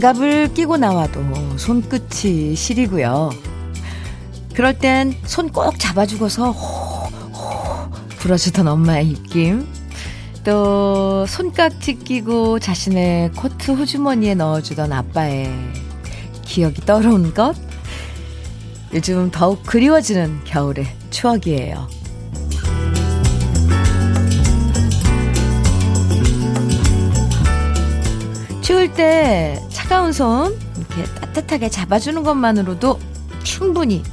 장갑을 끼고 나와도 손끝이 시리고요. 그럴 땐 손 꼭 잡아주고서 호호 불어주던 엄마의 입김. 또 손깍지 끼고 자신의 코트 호주머니에 넣어주던 아빠의 기억이 떠오른 것. 요즘 더욱 그리워지는 겨울의 추억이에요. 추울 때 차가운 손 이렇게 따뜻하게 잡아주는 것만으로도 충분히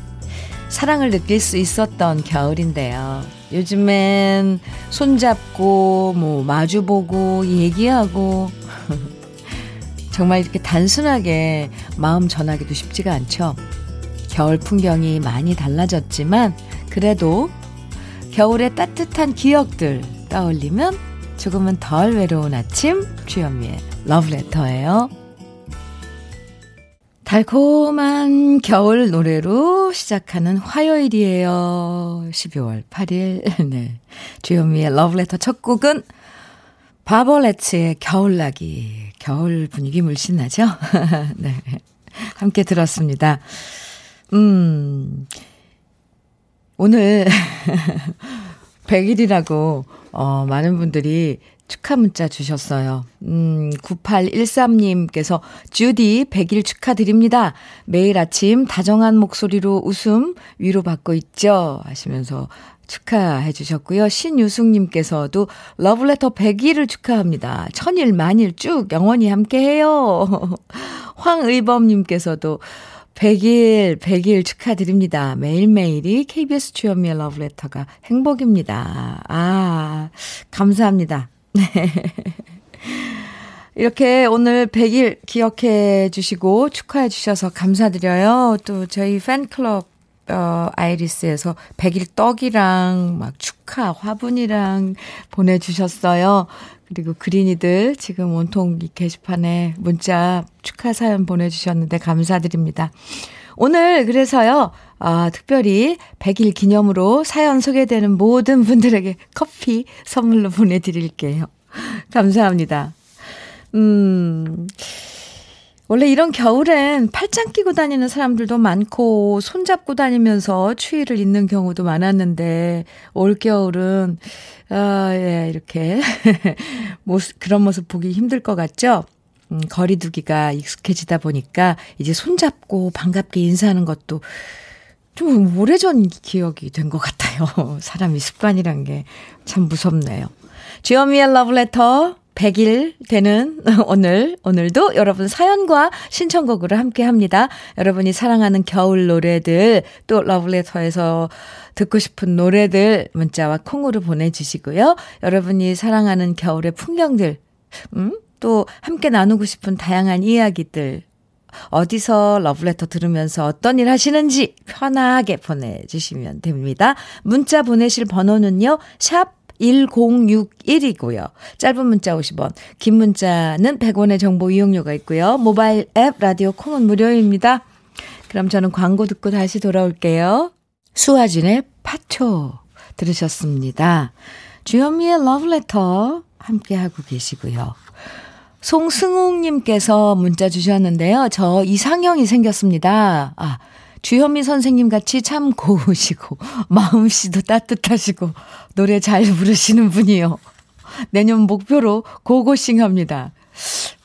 사랑을 느낄 수 있었던 겨울인데요. 요즘엔 손잡고, 뭐, 마주보고, 얘기하고, 정말 이렇게 단순하게 마음 전하기도 쉽지가 않죠. 겨울 풍경이 많이 달라졌지만, 그래도 겨울의 따뜻한 기억들 떠올리면 조금은 덜 외로운 아침, 주현미의 러브레터예요. 달콤한 겨울 노래로 시작하는 화요일이에요. 12월 8일. 네. 주현미의 러브레터 첫 곡은 바버레츠의 겨울나기. 겨울 분위기 물씬 나죠? 네. 함께 들었습니다. 음, 오늘 100일이라고, 어, 많은 분들이 축하 문자 주셨어요. 음, 9813님께서 주디 100일 축하드립니다. 매일 아침 다정한 목소리로 웃음 위로받고 있죠. 하시면서 축하해 주셨고요. 신유숙님께서도 러브레터 100일을 축하합니다. 천일 만일 쭉 영원히 함께 해요. 황의범님께서도 100일, 100일 축하드립니다. 매일매일이 KBS 주연미의 러브레터가 행복입니다. 아, 감사합니다. 네. 이렇게 오늘 100일 기억해 주시고 축하해 주셔서 감사드려요. 또 저희 팬클럽 어, 아이리스에서 100일 떡이랑 막 축하 화분이랑 보내주셨어요. 그리고 그린이들 지금 온통 게시판에 문자 축하 사연 보내주셨는데 감사드립니다. 오늘 그래서요, 아, 특별히 100일 기념으로 사연 소개되는 모든 분들에게 커피 선물로 보내드릴게요. 감사합니다. 음, 원래 이런 겨울엔 팔짱 끼고 다니는 사람들도 많고, 손잡고 다니면서 추위를 잊는 경우도 많았는데, 올겨울은, 아, 예, 이렇게, 모습, 그런 모습 보기 힘들 것 같죠? 음, 거리두기가 익숙해지다 보니까, 이제 손잡고 반갑게 인사하는 것도 좀 오래전 기억이 된 것 같아요. 사람이 습관이란 게 참 무섭네요. 주여미의 러브레터 100일 되는 오늘, 오늘도 여러분 사연과 신청곡으로 함께 합니다. 여러분이 사랑하는 겨울 노래들, 또 러브레터에서 듣고 싶은 노래들 문자와 콩으로 보내주시고요. 여러분이 사랑하는 겨울의 풍경들, 음? 또 함께 나누고 싶은 다양한 이야기들, 어디서 러브레터 들으면서 어떤 일 하시는지 편하게 보내주시면 됩니다. 문자 보내실 번호는요, 샵 1061이고요. 짧은 문자 50원, 긴 문자는 100원의 정보 이용료가 있고요. 모바일 앱 라디오 콩은 무료입니다. 그럼 저는 광고 듣고 다시 돌아올게요. 수아진의 파초 들으셨습니다. 주현미의 러브레터 함께하고 계시고요. 송승욱님께서 문자 주셨는데요. 저 이상형이 생겼습니다. 아, 주현미 선생님 같이 참 고우시고, 마음씨도 따뜻하시고, 노래 잘 부르시는 분이요. 내년 목표로 고고싱 합니다.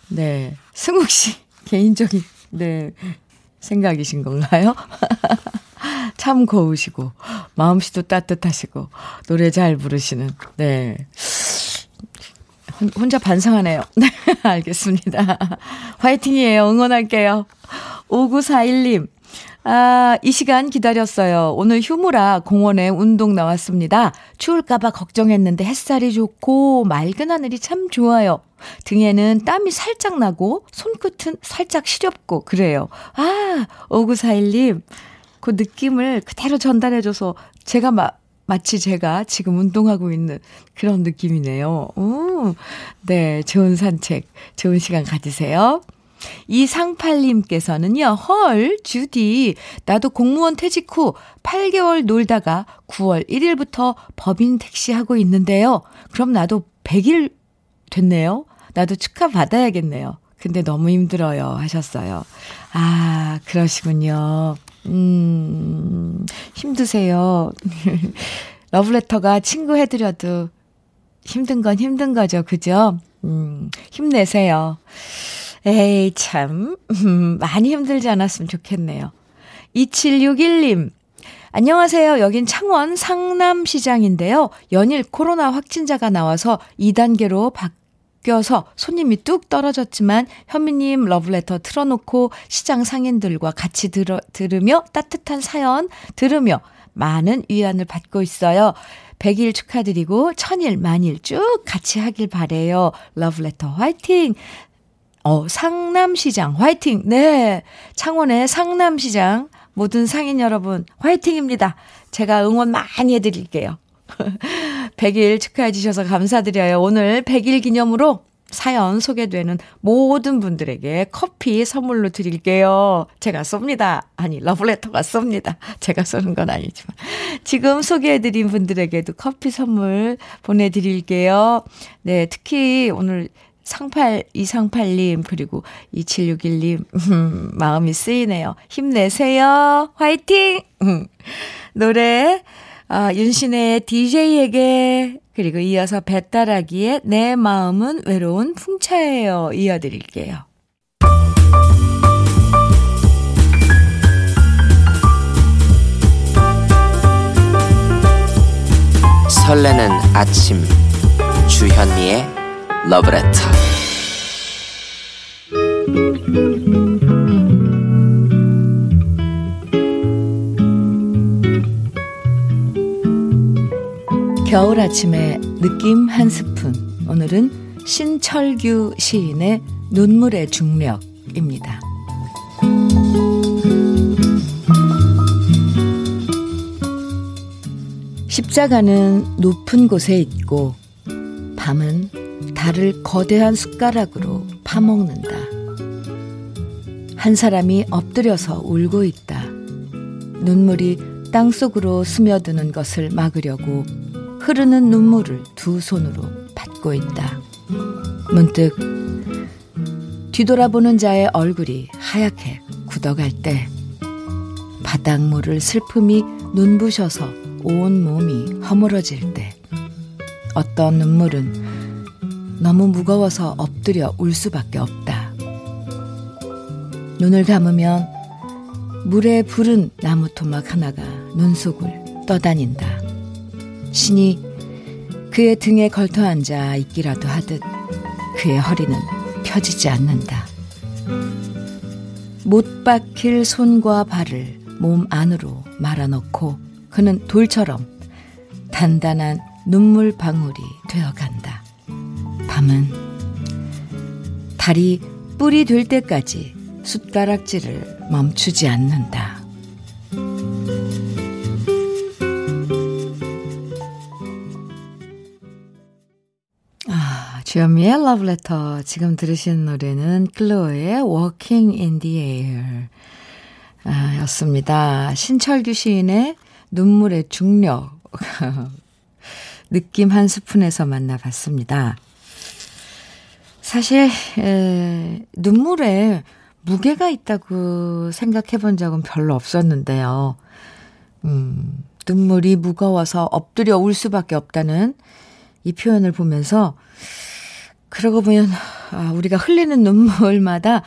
네. 승욱 씨, 개인적인, 네. 생각이신 건가요? 참 고우시고, 마음씨도 따뜻하시고, 노래 잘 부르시는, 네. 혼자 반성하네요. 네, 알겠습니다. 화이팅이에요. 응원할게요. 5941님, 아, 이 시간 기다렸어요. 오늘 휴무라 공원에 운동 나왔습니다. 추울까봐 걱정했는데 햇살이 좋고 맑은 하늘이 참 좋아요. 등에는 땀이 살짝 나고 손끝은 살짝 시렵고 그래요. 아, 5941님. 그 느낌을 그대로 전달해줘서 제가 막 마치 제가 지금 운동하고 있는 그런 느낌이네요. 오, 네, 좋은 산책, 좋은 시간 가지세요. 이상팔님께서는요, 헐, 주디, 나도 공무원 퇴직 후 8개월 놀다가 9월 1일부터 법인 택시 하고 있는데요. 그럼 나도 100일 됐네요. 나도 축하 받아야겠네요. 근데 너무 힘들어요. 하셨어요. 아, 그러시군요. 음, 힘드세요. 러브레터가 친구 해드려도 힘든 건 힘든 거죠. 그죠? 음, 힘내세요. 에이, 참. 음, 많이 힘들지 않았으면 좋겠네요. 2761님. 안녕하세요. 여긴 창원 상남시장인데요. 연일 코로나 확진자가 나와서 2단계로 바 뀌어서 손님이 뚝 떨어졌지만 현미님 러브레터 틀어놓고 시장 상인들과 같이 들어, 들으며 따뜻한 사연 들으며 많은 위안을 받고 있어요. 100일 축하드리고 천일 만일 쭉 같이 하길 바래요. 러브레터 화이팅! 어, 상남시장 화이팅! 네. 창원의 상남시장 모든 상인 여러분 화이팅입니다. 제가 응원 많이 해 드릴게요. 100일 축하해 주셔서 감사드려요. 오늘 100일 기념으로 사연 소개되는 모든 분들에게 커피 선물로 드릴게요. 제가 쏩니다. 아니, 러브레터가 쏩니다. 제가 쏘는 건 아니지만. 지금 소개해드린 분들에게도 커피 선물 보내드릴게요. 네, 특히 오늘 상팔, 이상팔님, 그리고 2761님, 음, 마음이 쓰이네요. 힘내세요. 화이팅! 음, 노래, 아, 윤신의 DJ에게, 그리고 이어서 배따라기의 내 마음은 외로운 풍차예요. 이어드릴게요. 설레는 아침, 주현미의 러브레터 겨울 아침에 느낌 한 스푼. 오늘은 신철규 시인의 눈물의 중력입니다. 십자가는 높은 곳에 있고 밤은 달을 거대한 숟가락으로 파먹는다. 한 사람이 엎드려서 울고 있다. 눈물이 땅 속으로 스며드는 것을 막으려고 흐르는 눈물을 두 손으로 받고 있다. 문득 뒤돌아보는 자의 얼굴이 하얗게 굳어갈 때 바닥물을 슬픔이 눈부셔서 온 몸이 허물어질 때 어떤 눈물은 너무 무거워서 엎드려 울 수밖에 없다. 눈을 감으면 물에 부른 나무 토막 하나가 눈 속을 떠다닌다. 신이 그의 등에 걸터 앉아 있기라도 하듯 그의 허리는 펴지지 않는다. 못 박힐 손과 발을 몸 안으로 말아넣고 그는 돌처럼 단단한 눈물 방울이 되어간다. 밤은 달이 뿔이 될 때까지 숟가락질을 멈추지 않는다. 주현미의 러브레터. 지금 들으신 노래는 클로의 Walking in the Air 아, 였습니다. 신철규 시인의 눈물의 중력. 느낌 한 스푼에서 만나봤습니다. 사실 에, 눈물에 무게가 있다고 생각해 본 적은 별로 없었는데요. 음, 눈물이 무거워서 엎드려 울 수밖에 없다는 이 표현을 보면서 그러고 보면 아, 우리가 흘리는 눈물마다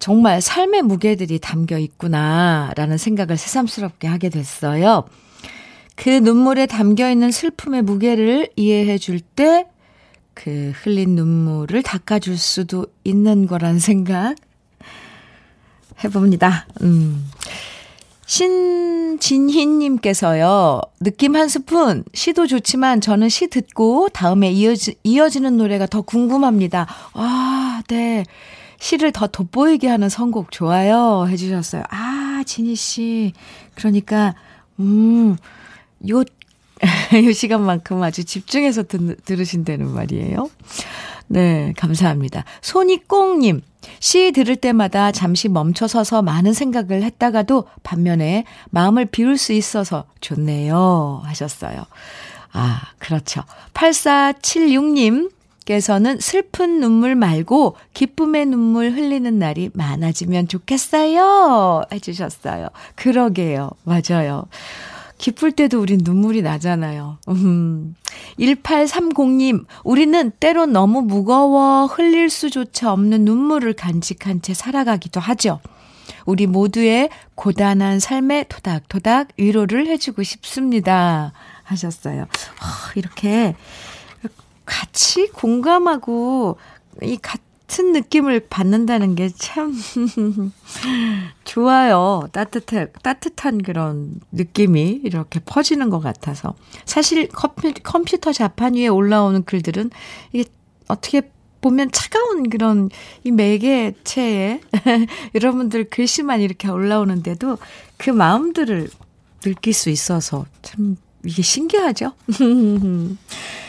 정말 삶의 무게들이 담겨 있구나라는 생각을 새삼스럽게 하게 됐어요. 그 눈물에 담겨 있는 슬픔의 무게를 이해해 줄 때 그 흘린 눈물을 닦아줄 수도 있는 거란 생각 해봅니다. 음. 신진희님께서요, 느낌 한 스푼, 시도 좋지만 저는 시 듣고 다음에 이어지, 이어지는 노래가 더 궁금합니다. 아, 네. 시를 더 돋보이게 하는 선곡 좋아요. 해주셨어요. 아, 진희씨. 그러니까, 음, 요 이 시간만큼 아주 집중해서 들, 들으신다는 말이에요. 네, 감사합니다. 손이꽁님, 시 들을 때마다 잠시 멈춰서서 많은 생각을 했다가도 반면에 마음을 비울 수 있어서 좋네요. 하셨어요. 아, 그렇죠. 8476님, 께서는 슬픈 눈물 말고 기쁨의 눈물 흘리는 날이 많아지면 좋겠어요. 해주셨어요. 그러게요. 맞아요. 기쁠 때도 우린 눈물이 나잖아요. 음. 1830님, 우리는 때론 너무 무거워 흘릴 수조차 없는 눈물을 간직한 채 살아가기도 하죠. 우리 모두의 고단한 삶에 토닥토닥 위로를 해주고 싶습니다. 하셨어요. 어, 이렇게 같이 공감하고 이 같은 느낌을 받는다는 게 참 좋아요. 따뜻해, 따뜻한 그런 느낌이 이렇게 퍼지는 것 같아서. 사실 컴퓨, 컴퓨터 자판 위에 올라오는 글들은 이게 어떻게 보면 차가운 그런 이 매개체에 여러분들 글씨만 이렇게 올라오는데도 그 마음들을 느낄 수 있어서 참 이게 신기하죠?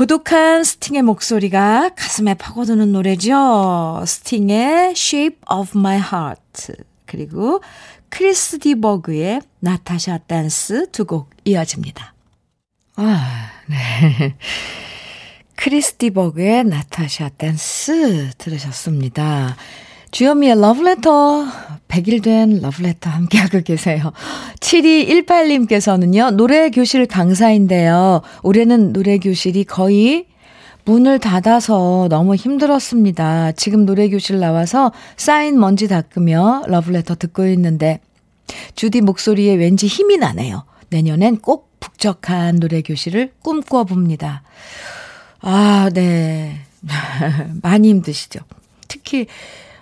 고독한 스팅의 목소리가 가슴에 파고드는 노래죠. 스팅의 Shape of My Heart 그리고 크리스 디버그의 Natasha Dance 두 곡 이어집니다. 아, 네. 크리스 디버그의 Natasha Dance 들으셨습니다. 주현미의 러브레터, 100일 된 러브레터 함께하고 계세요. 7218님께서는요, 노래교실 강사인데요. 올해는 노래교실이 거의 문을 닫아서 너무 힘들었습니다. 지금 노래교실 나와서 쌓인 먼지 닦으며 러브레터 듣고 있는데, 주디 목소리에 왠지 힘이 나네요. 내년엔 꼭 북적한 노래교실을 꿈꿔봅니다. 아, 네. 많이 힘드시죠. 특히,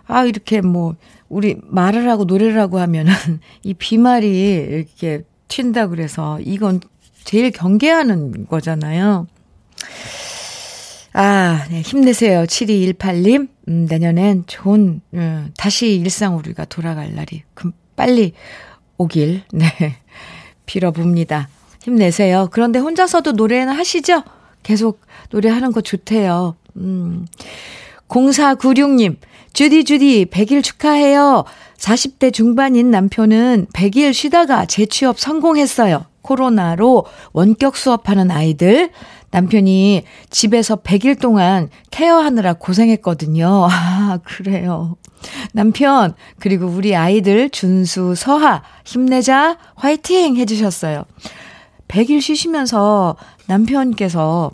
아, 이렇게 뭐, 우리 말을 하고 노래를 하고 하면은 이 비말이 이렇게 튄다 그래서 이건 제일 경계하는 거잖아요. 아, 네, 힘내세요. 7218님. 음, 내년엔 좋은, 음, 다시 일상 우리가 돌아갈 날이 금, 빨리 오길, 네. 빌어봅니다. 힘내세요. 그런데 혼자서도 노래는 하시죠? 계속 노래하는 거 좋대요. 음. 0496님, 주디, 주디, 100일 축하해요. 40대 중반인 남편은 100일 쉬다가 재취업 성공했어요. 코로나로 원격 수업하는 아이들. 남편이 집에서 100일 동안 케어하느라 고생했거든요. 아, 그래요. 남편, 그리고 우리 아이들 준수, 서하, 힘내자, 화이팅! 해주셨어요. 100일 쉬시면서 남편께서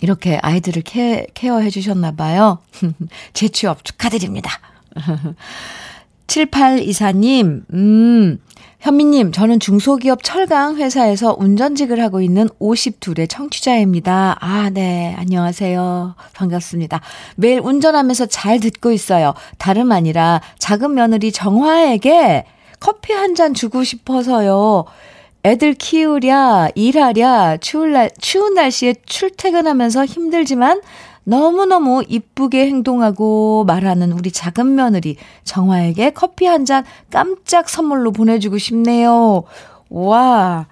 이렇게 아이들을 케, 케어해 주셨나 봐요. 재취업 축하드립니다. 7824님, 음, 현미님, 저는 중소기업 철강 회사에서 운전직을 하고 있는 52의 청취자입니다. 아, 네. 안녕하세요. 반갑습니다. 매일 운전하면서 잘 듣고 있어요. 다름 아니라 작은 며느리 정화에게 커피 한 잔 주고 싶어서요. 애들 키우랴, 일하랴, 추울 날, 추운 날씨에 출퇴근하면서 힘들지만 너무너무 이쁘게 행동하고 말하는 우리 작은 며느리 정화에게 커피 한 잔 깜짝 선물로 보내주고 싶네요. 와,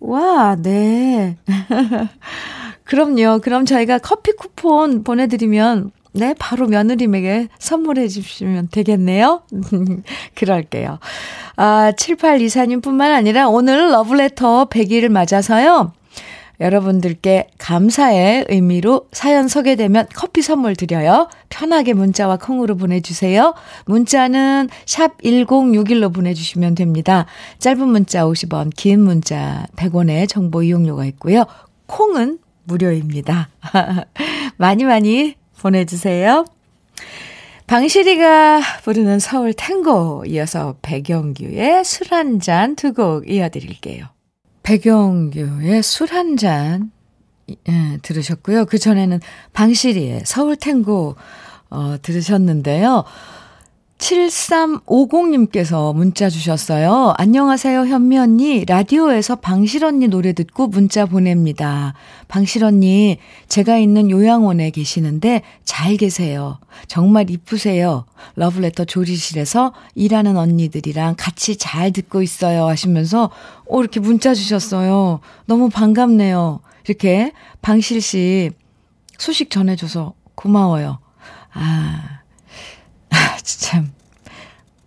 와, 네. 그럼요. 그럼 저희가 커피 쿠폰 보내드리면 네, 바로 며느님에게 선물해 주시면 되겠네요. 그럴게요. 아, 7824님 뿐만 아니라 오늘 러브레터 100일을 맞아서요. 여러분들께 감사의 의미로 사연 소개되면 커피 선물 드려요. 편하게 문자와 콩으로 보내주세요. 문자는 샵 1061로 보내주시면 됩니다. 짧은 문자 50원, 긴 문자 100원의 정보 이용료가 있고요. 콩은 무료입니다. 많이 많이 보내주세요. 방실이가 부르는 서울 탱고 이어서 백영규의 술 한 잔 두 곡 이어드릴게요. 백영규의 술 한잔 예, 들으셨고요. 그 전에는 방실이의 서울 탱고 어, 들으셨는데요. 7350님께서 문자 주셨어요. 안녕하세요, 현미 언니. 라디오에서 방실 언니 노래 듣고 문자 보냅니다. 방실 언니, 제가 있는 요양원에 계시는데 잘 계세요. 정말 이쁘세요. 러브레터 조리실에서 일하는 언니들이랑 같이 잘 듣고 있어요. 하시면서, 오, 이렇게 문자 주셨어요. 너무 반갑네요. 이렇게 방실 씨 소식 전해줘서 고마워요. 아, 참,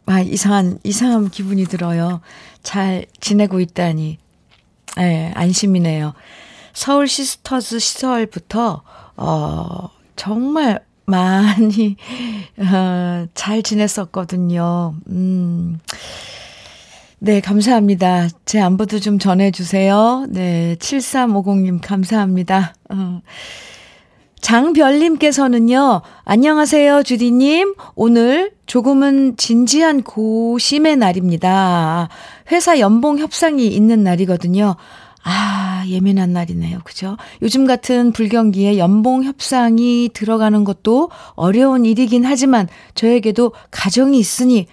아, 이상한, 이상한 기분이 들어요. 잘 지내고 있다니. 예, 네, 안심이네요. 서울 시스터즈 시절부터, 어, 정말 많이, 어, 잘 지냈었거든요. 음. 네, 감사합니다. 제 안부도 좀 전해주세요. 네, 7350님, 감사합니다. 어. 장별님께서는요, 안녕하세요, 주디님. 오늘 조금은 진지한 고심의 날입니다. 회사 연봉 협상이 있는 날이거든요. 아, 예민한 날이네요. 그죠? 요즘 같은 불경기에 연봉 협상이 들어가는 것도 어려운 일이긴 하지만 저에게도 가정이 있으니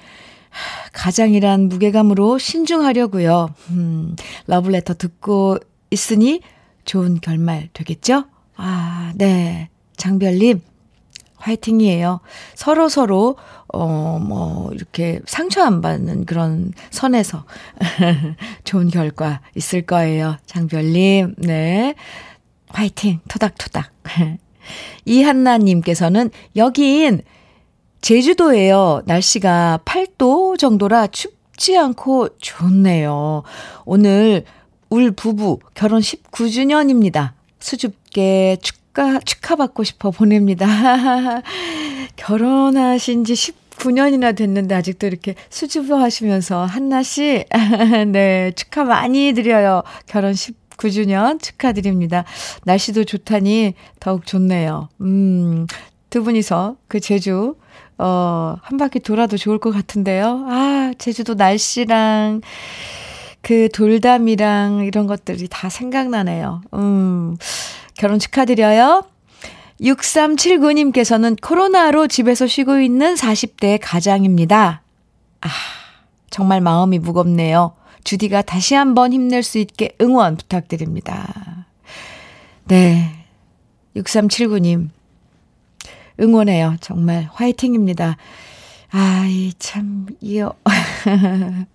가장이란 무게감으로 신중하려고요. 음, 러블레터 듣고 있으니 좋은 결말 되겠죠? 아, 네. 장별님, 화이팅이에요. 서로 서로, 어, 뭐, 이렇게 상처 안 받는 그런 선에서 좋은 결과 있을 거예요. 장별님, 네. 화이팅, 토닥토닥. 이한나님께서는 여긴 제주도예요. 날씨가 8도 정도라 춥지 않고 좋네요. 오늘 울 부부 결혼 19주년입니다. 수줍 게 축하, 축하받고 싶어 보냅니다. 결혼하신 지 19년이나 됐는데 아직도 이렇게 수줍어 하시면서 한나 씨, 네, 축하 많이 드려요. 결혼 19주년 축하드립니다. 날씨도 좋다니 더욱 좋네요. 음, 두 분이서 그 제주, 어, 한 바퀴 돌아도 좋을 것 같은데요. 아, 제주도 날씨랑, 그 돌담이랑 이런 것들이 다 생각나네요. 음, 결혼 축하드려요. 6379님께서는 코로나로 집에서 쉬고 있는 40대 가장입니다. 아, 정말 마음이 무겁네요. 주디가 다시 한번 힘낼 수 있게 응원 부탁드립니다. 네. 6379님. 응원해요. 정말 화이팅입니다. 아이, 참, 이어.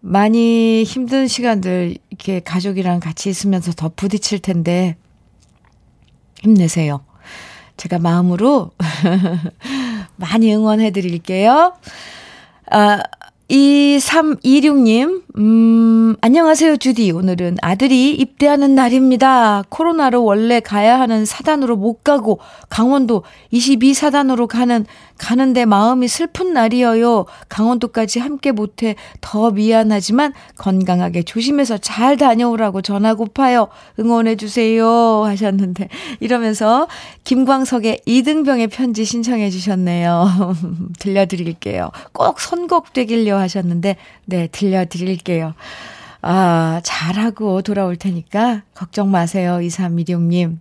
많이 힘든 시간들 이렇게 가족이랑 같이 있으면서 더 부딪힐 텐데 힘내세요. 제가 마음으로 많이 응원해 드릴게요. 아, 2326님, 음, 안녕하세요, 주디. 오늘은 아들이 입대하는 날입니다. 코로나로 원래 가야 하는 사단으로 못 가고 강원도 22사단으로 가는, 가는데 마음이 슬픈 날이어요. 강원도까지 함께 못해 더 미안하지만 건강하게 조심해서 잘 다녀오라고 전하고파요. 응원해주세요. 하셨는데, 이러면서 김광석의 이등병의 편지 신청해 주셨네요. 들려드릴게요. 꼭 선곡되길요 하셨는데, 네, 들려드릴게요. 아, 잘하고 돌아올 테니까 걱정 마세요. 2316님.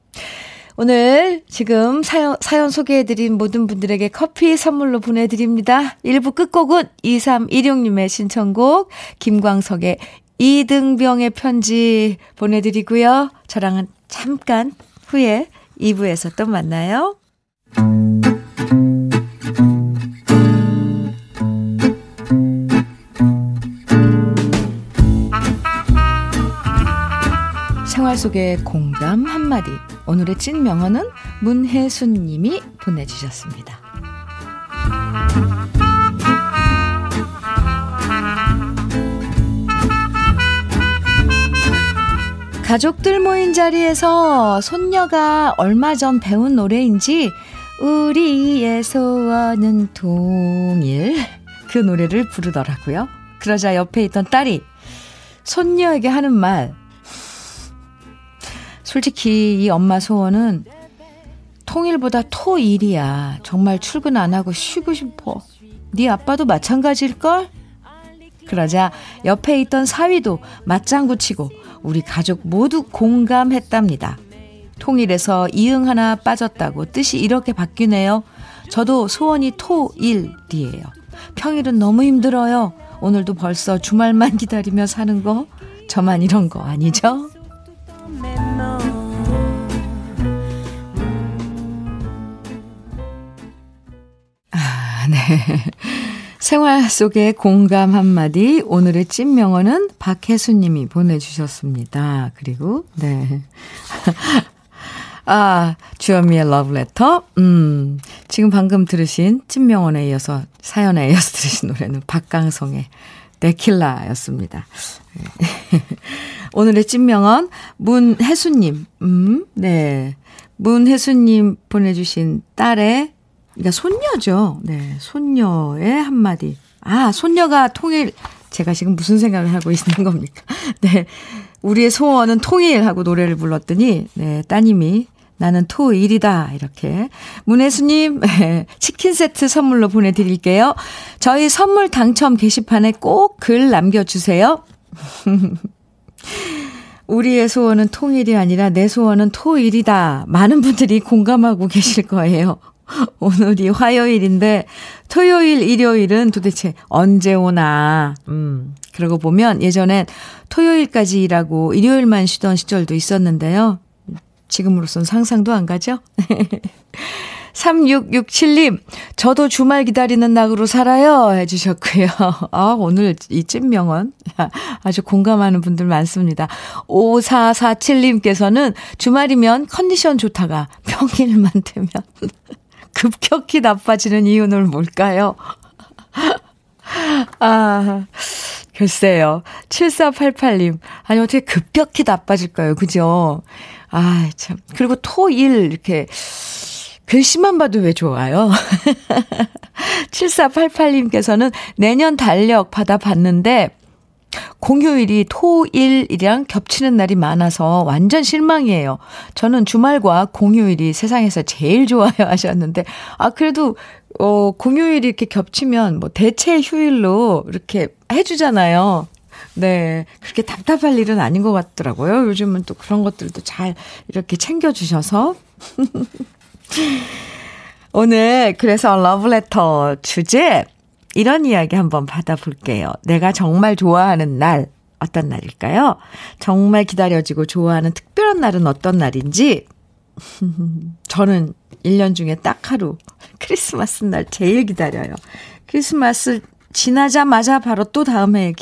오늘 지금 사연, 사연 소개해드린 모든 분들에게 커피 선물로 보내드립니다. 1부 끝곡은 2316님의 신청곡, 김광석의 이등병의 편지 보내드리고요. 저랑은 잠깐 후에 2부에서 또 만나요. 생활 속의 공감 한마디. 오늘의 찐 명언은 문혜순 님이 보내주셨습니다. 가족들 모인 자리에서 손녀가 얼마 전 배운 노래인지 우리의 소원은 동일 그 노래를 부르더라고요. 그러자 옆에 있던 딸이 손녀에게 하는 말 솔직히 이 엄마 소원은 통일보다 토일이야. 정말 출근 안 하고 쉬고 싶어. 네 아빠도 마찬가지일걸? 그러자 옆에 있던 사위도 맞장구 치고 우리 가족 모두 공감했답니다. 통일에서 이응 하나 빠졌다고 뜻이 이렇게 바뀌네요. 저도 소원이 토일이에요. 평일은 너무 힘들어요. 오늘도 벌써 주말만 기다리며 사는 거 저만 이런 거 아니죠? 생활 속의 공감 한마디, 오늘의 찐 명언은 박혜수 님이 보내주셨습니다. 그리고, 네. 아, 주현미의 러브레터. 음, 지금 방금 들으신 찐 명언에 이어서, 사연에 이어서 들으신 노래는 박강성의 데킬라였습니다. 오늘의 찐명언, 문혜수님, 음, 네. 문혜수님 보내주신 딸의, 그러니까 손녀죠. 네. 손녀의 한마디. 아, 손녀가 통일, 제가 지금 무슨 생각을 하고 있는 겁니까? 네. 우리의 소원은 통일하고 노래를 불렀더니, 네, 따님이 나는 토일이다. 이렇게. 문혜수님, 치킨 세트 선물로 보내드릴게요. 저희 선물 당첨 게시판에 꼭 글 남겨주세요. 우리의 소원은 통일이 아니라 내 소원은 토일이다. 많은 분들이 공감하고 계실 거예요. 오늘이 화요일인데 토요일, 일요일은 도대체 언제 오나. 음, 그러고 보면 예전엔 토요일까지 일하고 일요일만 쉬던 시절도 있었는데요. 지금으로선 상상도 안 가죠? 3667님, 저도 주말 기다리는 낙으로 살아요. 해주셨고요. 아, 오늘 이 찐명언. 아주 공감하는 분들 많습니다. 5447님께서는 주말이면 컨디션 좋다가 평일만 되면 급격히 나빠지는 이유는 뭘까요? 아, 글쎄요. 7488님. 아니, 어떻게 급격히 나빠질까요? 그죠? 아, 참. 그리고 토, 일, 이렇게. 글씨만 봐도 왜 좋아요? 7488님께서는 내년 달력 받아봤는데, 공휴일이 토일이랑 겹치는 날이 많아서 완전 실망이에요. 저는 주말과 공휴일이 세상에서 제일 좋아요 하셨는데, 아, 그래도, 어, 공휴일이 이렇게 겹치면 뭐 대체 휴일로 이렇게 해주잖아요. 네. 그렇게 답답할 일은 아닌 것 같더라고요. 요즘은 또 그런 것들도 잘 이렇게 챙겨주셔서. 오늘 그래서 러브레터 주제 이런 이야기 한번 받아볼게요. 내가 정말 좋아하는 날 어떤 날일까요? 정말 기다려지고 좋아하는 특별한 날은 어떤 날인지 저는 1년 중에 딱 하루 크리스마스 날 제일 기다려요. 크리스마스 지나자마자 바로 또 다음에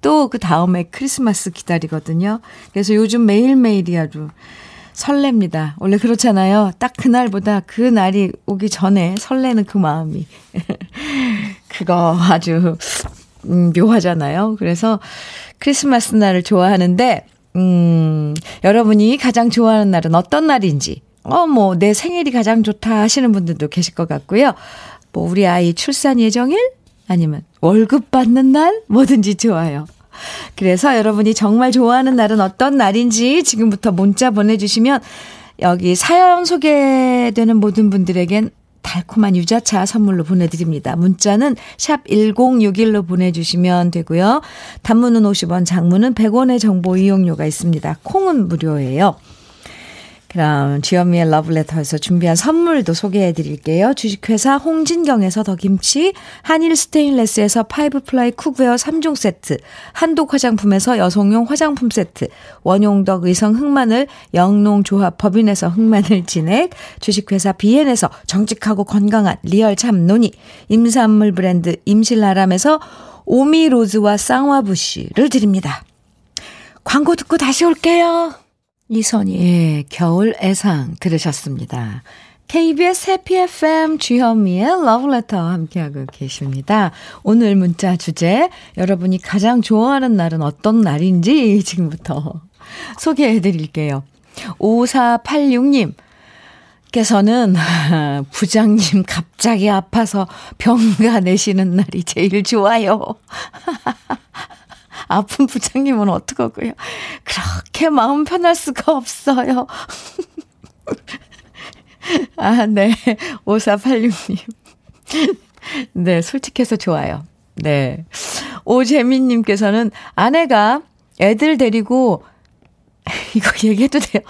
또그 다음에 크리스마스 기다리거든요. 그래서 요즘 매일매일이 아주 설렙니다. 원래 그렇잖아요. 딱 그날보다 그 날이 오기 전에 설레는 그 마음이. 그거 아주 음, 묘하잖아요. 그래서 크리스마스 날을 좋아하는데, 음, 여러분이 가장 좋아하는 날은 어떤 날인지, 어, 뭐, 내 생일이 가장 좋다 하시는 분들도 계실 것 같고요. 뭐, 우리 아이 출산 예정일? 아니면 월급 받는 날? 뭐든지 좋아요. 그래서 여러분이 정말 좋아하는 날은 어떤 날인지 지금부터 문자 보내주시면 여기 사연 소개되는 모든 분들에겐 달콤한 유자차 선물로 보내드립니다. 문자는 샵 1061로 보내주시면 되고요. 단문은 50원, 장문은 100원의 정보 이용료가 있습니다. 콩은 무료예요. 그럼 주현미의 러브레터에서 준비한 선물도 소개해 드릴게요. 주식회사 홍진경에서 더김치, 한일 스테인레스에서 five ply cookware 3종 세트, 한독 화장품에서 여성용 화장품 세트, 원용덕 의성 흑마늘 영농조합 법인에서 흑마늘 진액, 주식회사 비엔에서 정직하고 건강한 리얼 참노니, 임산물 브랜드 임실나람에서 오미로즈와 쌍화부시를 드립니다. 광고 듣고 다시 올게요. 이선희의 겨울 애상 들으셨습니다. KBS 해피 FM 주현미의 러브레터 함께하고 계십니다. 오늘 문자 주제 여러분이 가장 좋아하는 날은 어떤 날인지 지금부터 소개해 드릴게요. 5486님 께서는 부장님 갑자기 아파서 병가 내시는 날이 제일 좋아요. 아픈 부장님은 어떡하고요. 그렇게 마음 편할 수가 없어요. 아, 네. 5486님. 네, 솔직해서 좋아요. 네. 오재민님께서는 아내가 애들 데리고, 이거 얘기해도 돼요.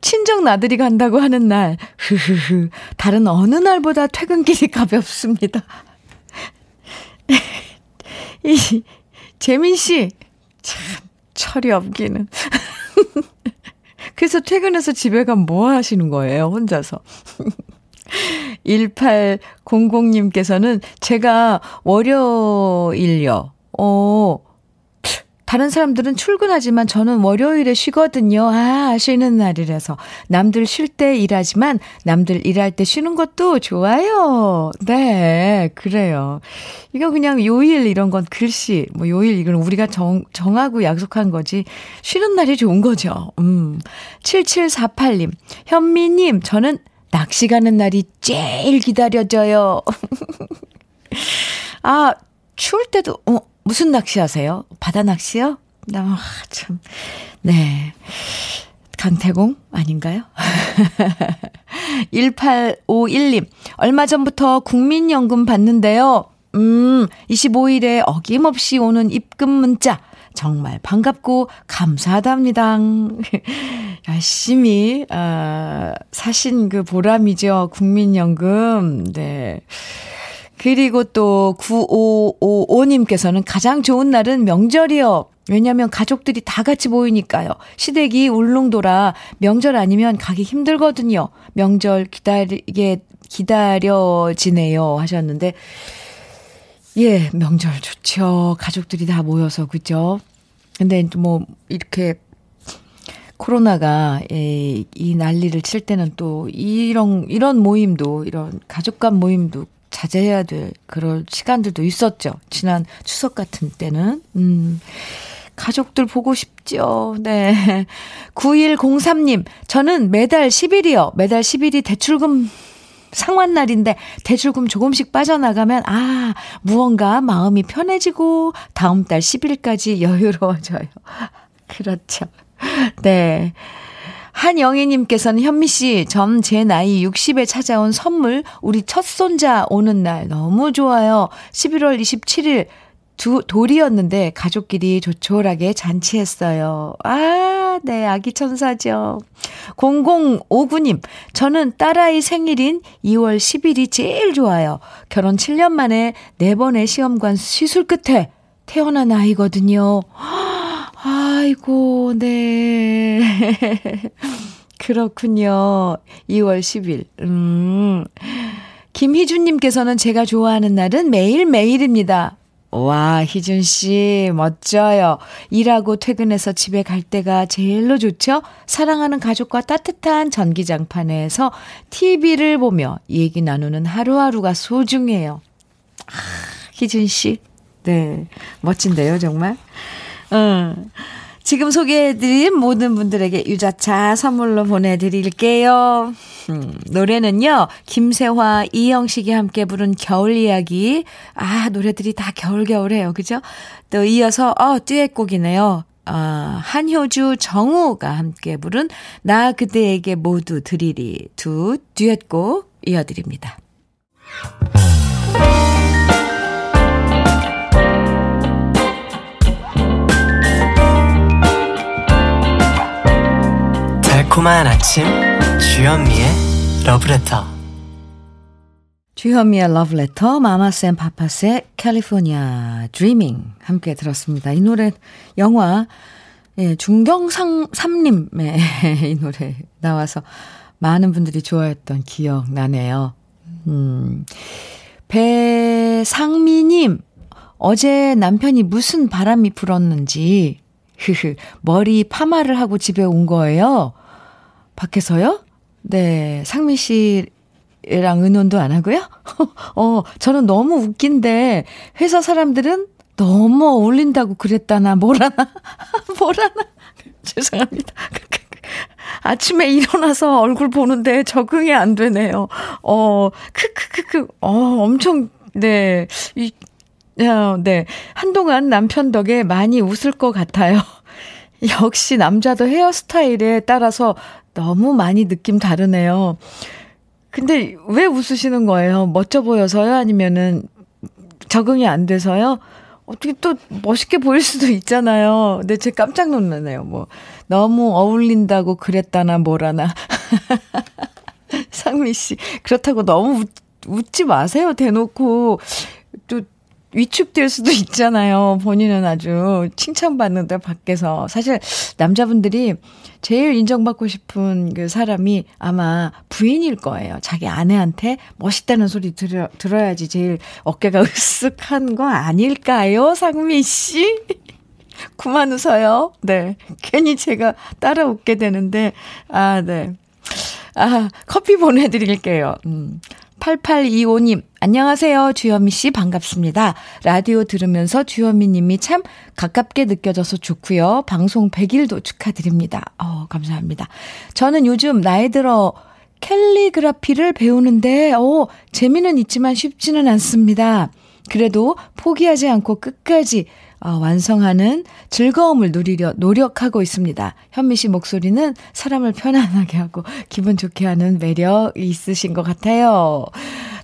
친정 나들이 간다고 하는 날, 흐흐흐. 다른 어느 날보다 퇴근길이 가볍습니다. 이, 재민 씨, 참, 철이 없기는. 그래서 퇴근해서 집에 가면 뭐 하시는 거예요, 혼자서? 1800님께서는 제가 월요일요, 어, 다른 사람들은 출근하지만 저는 월요일에 쉬거든요. 아, 쉬는 날이라서. 남들 쉴 때 일하지만 남들 일할 때 쉬는 것도 좋아요. 네, 그래요. 이거 그냥 요일 이런 건 글씨, 뭐 요일 이건 우리가 정, 정하고 약속한 거지. 쉬는 날이 좋은 거죠. 음. 7748님, 현미님, 저는 낚시 가는 날이 제일 기다려져요. 아, 추울 때도, 어, 무슨 낚시 하세요? 바다 낚시요? 아, 참. 네. 강태공 아닌가요? 1851님, 얼마 전부터 국민연금 받는데요. 음, 25일에 어김없이 오는 입금 문자. 정말 반갑고 감사하답니다. 열심히, 아, 사신 그 보람이죠. 국민연금. 네. 그리고 또 9555님께서는 가장 좋은 날은 명절이요. 왜냐면 가족들이 다 같이 모이니까요. 시댁이 울릉도라 명절 아니면 가기 힘들거든요. 명절 기다리게 기다려지네요 하셨는데 예, 명절 좋죠. 가족들이 다 모여서 그죠? 근데 뭐 이렇게 코로나가 예, 이 난리를 칠 때는 또 이런 이런 모임도 이런 가족 간 모임도 자제해야 될 그럴 시간들도 있었죠. 지난 추석 같은 때는. 음. 가족들 보고 싶죠. 네. 9103님, 저는 매달 10일이요. 매달 10일이 대출금 상환날인데 대출금 조금씩 빠져나가면 아, 무언가 마음이 편해지고 다음 달 10일까지 여유로워져요. 그렇죠. 네. 한영희님께서는 현미 씨, 전제 나이 60에 찾아온 선물, 우리 첫 손자 오는 날 너무 좋아요. 11월 27일 두, 돌이었는데 가족끼리 조촐하게 잔치했어요. 아, 네, 아기 천사죠. 0059님, 저는 딸아이 생일인 2월 10일이 제일 좋아요. 결혼 7년 만에 4번의 시험관 시술 끝에 태어난 아이거든요. 아이고, 네. 그렇군요. 2월 10일. 음. 김희준님께서는 제가 좋아하는 날은 매일매일입니다. 와, 희준 씨, 멋져요. 일하고 퇴근해서 집에 갈 때가 제일로 좋죠? 사랑하는 가족과 따뜻한 전기장판에서 TV를 보며 얘기 나누는 하루하루가 소중해요. 아, 희준 씨. 네. 멋진데요, 정말? 음. 지금 소개해드린 모든 분들에게 유자차 선물로 보내드릴게요. 음, 노래는요, 김세화, 이영식이 함께 부른 겨울 이야기. 아, 노래들이 다 겨울겨울해요. 그죠? 또 이어서, 어, 듀엣곡이네요. 아, 한효주, 정우가 함께 부른 나 그대에게 모두 드리리 두 듀엣곡 이어드립니다. 달콤한 아침 주현미의 러브레터 주현미의 러브레터 마마쌤 파파스의 캘리포니아 드리밍 함께 들었습니다. 이 노래 영화 예, 중경상 삼림의 이 노래 나와서 많은 분들이 좋아했던 기억 나네요. 음. 배상미님 어제 남편이 무슨 바람이 불었는지 머리 파마를 하고 집에 온 거예요. 밖에서요? 네, 상미 씨랑 의논도 안 하고요? 어, 저는 너무 웃긴데, 회사 사람들은 너무 어울린다고 그랬다나, 뭐라나, 뭐라나. 죄송합니다. 아침에 일어나서 얼굴 보는데 적응이 안 되네요. 어, 크크크크, 어, 엄청, 네, 이, 어, 네. 한동안 남편 덕에 많이 웃을 것 같아요. 역시 남자도 헤어스타일에 따라서 너무 많이 느낌 다르네요. 근데 왜 웃으시는 거예요? 멋져 보여서요? 아니면은 적응이 안 돼서요? 어떻게 또 멋있게 보일 수도 있잖아요. 근데 제 깜짝 놀라네요. 뭐 너무 어울린다고 그랬다나 뭐라나. 상미 씨 그렇다고 너무 웃, 웃지 마세요. 대놓고 또 위축될 수도 있잖아요. 본인은 아주 칭찬받는데 밖에서. 사실 남자분들이 제일 인정받고 싶은 그 사람이 아마 부인일 거예요. 자기 아내한테 멋있다는 소리 들어, 들어야지 제일 어깨가 으쓱한 거 아닐까요? 상미 씨? 그만 웃어요. 네. 괜히 제가 따라 웃게 되는데, 아, 네. 아, 커피 보내드릴게요. 음. 8825님, 안녕하세요. 주현미 씨, 반갑습니다. 라디오 들으면서 주현미 님이 참 가깝게 느껴져서 좋고요. 방송 100일도 축하드립니다. 어, 감사합니다. 저는 요즘 나이 들어 캘리그라피를 배우는데, 어, 재미는 있지만 쉽지는 않습니다. 그래도 포기하지 않고 끝까지 어, 완성하는 즐거움을 누리려 노력하고 있습니다. 현미 씨 목소리는 사람을 편안하게 하고 기분 좋게 하는 매력이 있으신 것 같아요.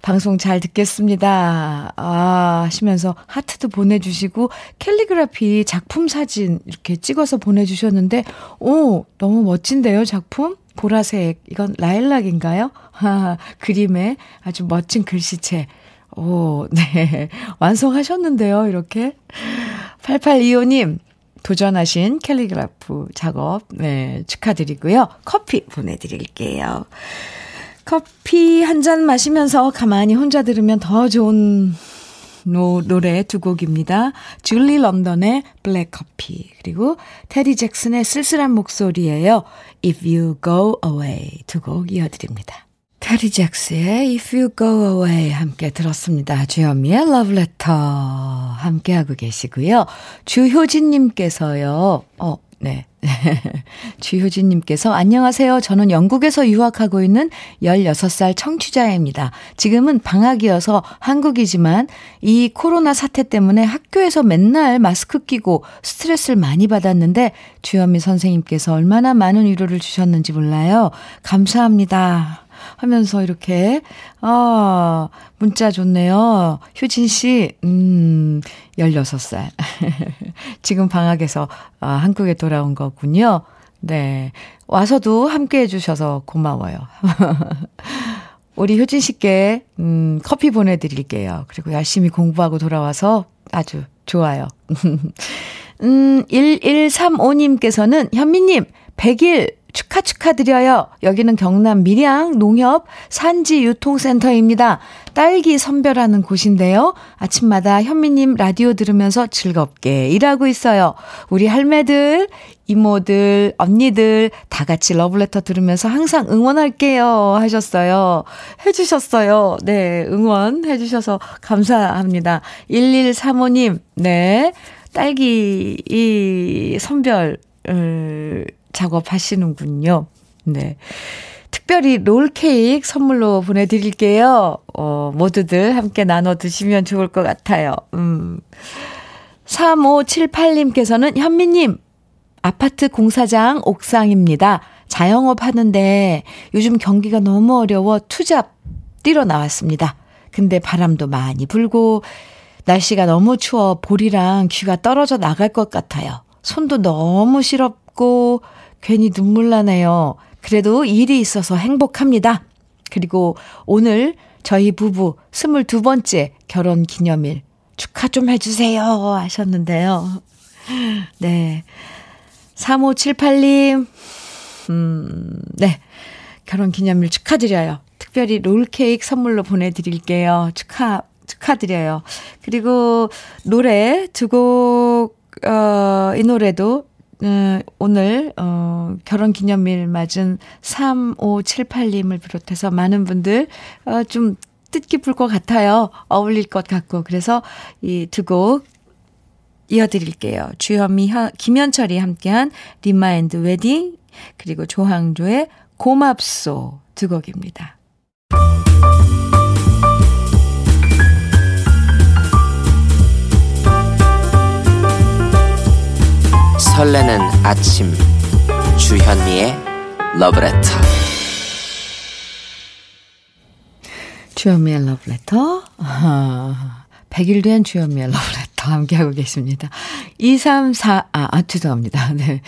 방송 잘 듣겠습니다. 아, 하시면서 하트도 보내주시고 캘리그라피 작품 사진 이렇게 찍어서 보내주셨는데, 오, 너무 멋진데요, 작품? 보라색, 이건 라일락인가요? 하, 그림에 아주 멋진 글씨체. 오, 네. 완성하셨는데요, 이렇게. 8825님, 도전하신 캘리그라프 작업, 네, 축하드리고요. 커피 보내드릴게요. 커피 한 잔 마시면서 가만히 혼자 들으면 더 좋은 노, 노래 두 곡입니다. 줄리 런던의 블랙 커피 그리고 테리 잭스의 쓸쓸한 목소리예요. If You Go Away 두 곡 이어드립니다. 테리 잭스의 If You Go Away 함께 들었습니다. 주현미의 Love Letter 함께하고 계시고요. 주효진님께서요. 어, 네. 주효진님께서 안녕하세요. 저는 영국에서 유학하고 있는 16살 청취자입니다. 지금은 방학이어서 한국이지만 이 코로나 사태 때문에 학교에서 맨날 마스크 끼고 스트레스를 많이 받았는데 주현미 선생님께서 얼마나 많은 위로를 주셨는지 몰라요. 감사합니다. 하면서 이렇게, 아, 문자 좋네요. 효진 씨, 음, 16살. 지금 방학에서 아, 한국에 돌아온 거군요. 네. 와서도 함께 해주셔서 고마워요. 우리 효진 씨께, 음, 커피 보내드릴게요. 그리고 열심히 공부하고 돌아와서 아주 좋아요. 음, 1135님께서는 현미님, 100일 축하 축하드려요. 여기는 경남 밀양 농협 산지 유통센터입니다. 딸기 선별하는 곳인데요. 아침마다 현미님 라디오 들으면서 즐겁게 일하고 있어요. 우리 할매들, 이모들, 언니들 다 같이 러블레터 들으면서 항상 응원할게요 하셨어요. 해주셨어요. 네, 응원해주셔서 감사합니다. 1135님, 네. 딸기, 이, 선별, 을, 작업하시는군요. 네. 특별히 롤케이크 선물로 보내드릴게요. 어, 모두들 함께 나눠 드시면 좋을 것 같아요. 음. 3578님께서는 현미님, 아파트 공사장 옥상입니다. 자영업 하는데 요즘 경기가 너무 어려워 투잡 뛰러 나왔습니다. 근데 바람도 많이 불고 날씨가 너무 추워 볼이랑 귀가 떨어져 나갈 것 같아요. 손도 너무 시렵고 괜히 눈물 나네요. 그래도 일이 있어서 행복합니다. 그리고 오늘 저희 부부 22번째 결혼 기념일 축하 좀 해주세요 하셨는데요. 네. 3578님, 음, 네. 결혼 기념일 축하드려요. 특별히 롤케이크 선물로 보내드릴게요. 축하, 축하드려요. 그리고 노래 두 곡, 어, 이 노래도 음, 오늘, 어, 결혼 기념일 맞은 3578님을 비롯해서 많은 분들, 어, 좀 뜻깊을 것 같아요. 어울릴 것 같고. 그래서 이 두 곡 이어드릴게요. 주현미, 김현철이 함께한 remind wedding, 그리고 조항조의 고맙소 두 곡입니다. 설레는 아침 주현미의 러브레터 주현미의 러브레터 아, 100일 된 주현미의 러브레터 함께하고 계십니다. 234, 아, 아 죄송합니다. 네.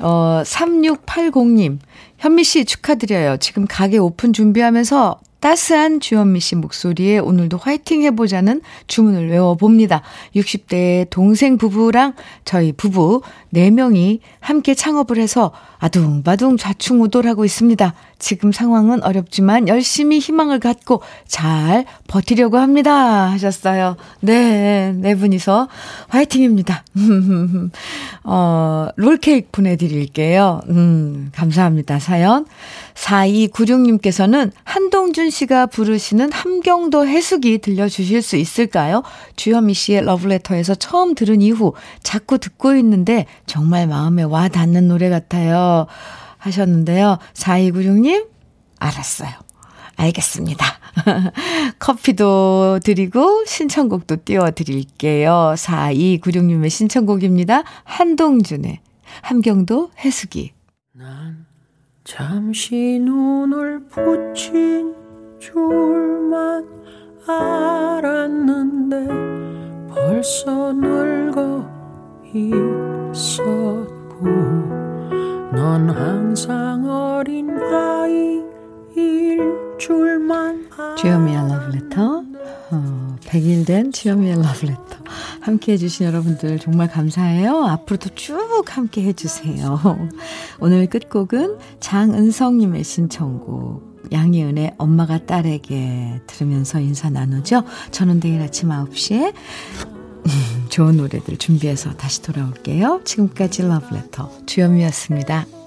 어, 3680님, 현미 씨 축하드려요. 지금 가게 오픈 준비하면서 따스한 주현미 씨 목소리에 오늘도 화이팅 해보자는 주문을 외워봅니다. 60대 동생 부부랑 저희 부부 4명이 함께 창업을 해서 아둥바둥 좌충우돌하고 있습니다. 지금 상황은 어렵지만 열심히 희망을 갖고 잘 버티려고 합니다. 하셨어요. 네, 네 분이서 화이팅입니다. 어, 롤케이크 보내드릴게요. 음, 감사합니다. 사연. 4296님께서는 한동준 씨가 부르시는 함경도 해수기 들려주실 수 있을까요? 주현미 씨의 러브레터에서 처음 들은 이후 자꾸 듣고 있는데 정말 마음에 와 닿는 노래 같아요. 하셨는데요. 4296님, 알았어요. 알겠습니다. 커피도 드리고 신청곡도 띄워드릴게요. 4296님의 신청곡입니다. 한동준의 함경도 해수기. 난 잠시 눈을 붙인 줄만 알았는데 벌써 늙어 있었고 넌 항상 어린 아이일 줄만 주여미의 러브레터 어, 100일 된 주여미의 러브레터 함께 해주신 여러분들 정말 감사해요. 앞으로도 쭉 함께 해주세요. 오늘 끝곡은 장은성님의 신청곡 양희은의 엄마가 딸에게 들으면서 인사 나누죠. 저는 내일 아침 9시에 좋은 노래들 준비해서 다시 돌아올게요. 지금까지 러브레터 주현미였습니다.